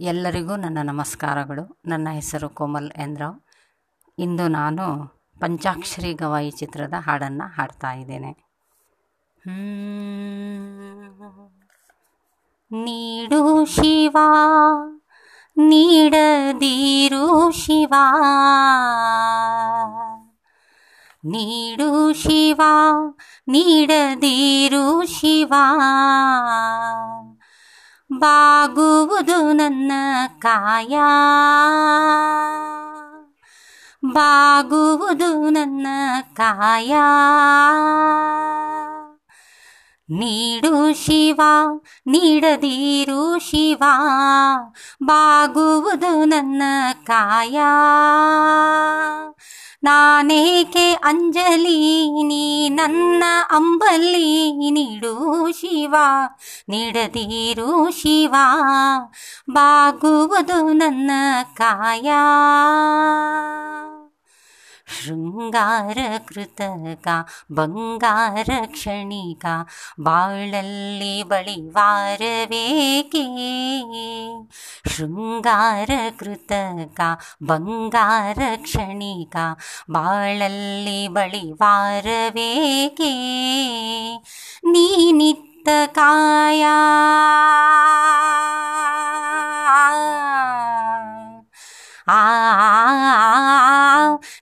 ಎಲ್ಲರಿಗೂ ನನ್ನ ನಮಸ್ಕಾರಗಳು. ನನ್ನ ಹೆಸರು ಕೋಮಲ್ ಎಂದ್ರಾವ್ ಇಂದು ನಾನು ಪಂಚಾಕ್ಷರಿ ಗವಾಯಿ ಚಿತ್ರದ ಹಾಡನ್ನು ಹಾಡ್ತಾ ಇದ್ದೇನೆ. ನೀಡು ಶಿವ, ನೀಡದಿರು ಶಿವ. ನೀಡು ಶಿವ, ನೀಡದಿರು ಶಿವ. ಬಾಗುವುದು ನನ್ನ ಕಾಯ. ಬಾಗುವುದು ನನ್ನ ಕಾಯ. ನೀಡು ಶಿವ ನೀಡದಿರು ಶಿವ. ಬಾಗುವುದು ನನ್ನ ಕಾಯ. ನಾನೇಕೆ ಅಂಜಲಿ, ನೀ ನನ್ನ ಅಂಬಲಿ ನೀಡು ಶಿವ, ನೀಡದಿರು ಶಿವ, ಬಾಗುವುದು ನನ್ನ ಕಾಯ. ಶೃಂಗಾರ ಕೃತಕ, ಬಂಗಾರ ಕ್ಷಣಿಕ, ಬಾಳಲ್ಲಿ ಬಳಿವಾರವೇಕೆ ಶೃಂಗಾರ ಕೃತಕ ಬಂಗಾರ ಕ್ಷಣಿಕ ಬಾಳಲ್ಲಿ ಬಳಿವಾರವೇಕೆ ನೀನಿತ್ತ ಕಾಯ ಆ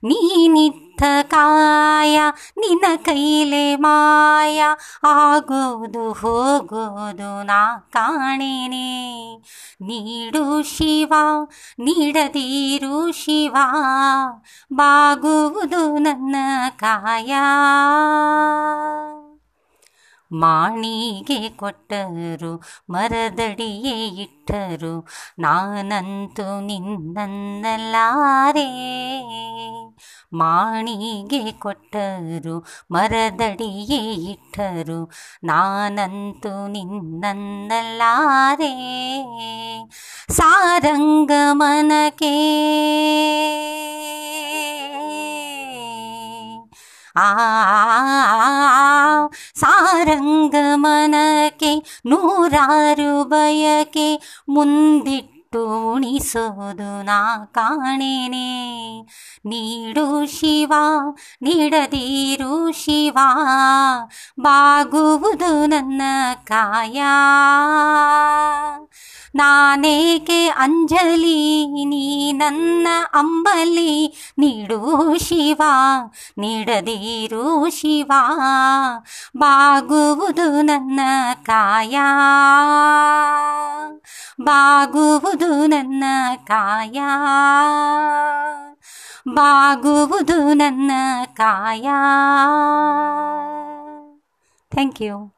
ನೀನಿತ್ತ ಕಾಯ ನಿನ್ನ ಕೈಲೆ ಮಾಯ. ಆಗೋದು, ಹೋಗೋದು ನಾ ಕಾಣೇನೆ. ನೀಡು ಶಿವ, ನೀಡದಿರು ಶಿವ. ಬಾಗುವುದು ನನ್ನ ಕಾಯ. ಮಾಣಿಗೆ ಕೊಟ್ಟರು, ಮರದಡಿಯೇ ಇಟ್ಟರು. ನಾನಂತೂ ನಿನ್ನನ್ನಲಾರೆ ಮಾಣಿಗೆ ಕೊಟ್ಟರು ಮರದಡಿಯೇ ಇಟ್ಟರು. ನಾನಂತೂ ಸಾರಂಗ ಸಾರಂಗಮನಕೆ ಆ ಸಾರಂಗಮನಕ್ಕೆ ನೂರಾರು ಬಯಕೆ ಮುಂದಿಟ್ಟು ಉಣಿಸೋದು ನಾ ಕಾಣೇನೆ. ನೀಡು ಶಿವ ನೀಡದಿರು ಶಿವ ಬಾಗುವುದು ನನ್ನ ಕಾಯ. ನಾನೇಕೆ ಅಂಜಲಿ, ನೀ ನನ್ನ ಅಂಬಲಿ? ನೀಡು ಶಿವ, ನೀಡದಿರು ಶಿವ. ಬಾಗುವುದು ನನ್ನ ಕಾಯ. ಬಾಗುವುದು ನನ್ನ ಕಾಯ. ಬಾಗುವುದು ನನ್ನ ಕಾಯ. Thank you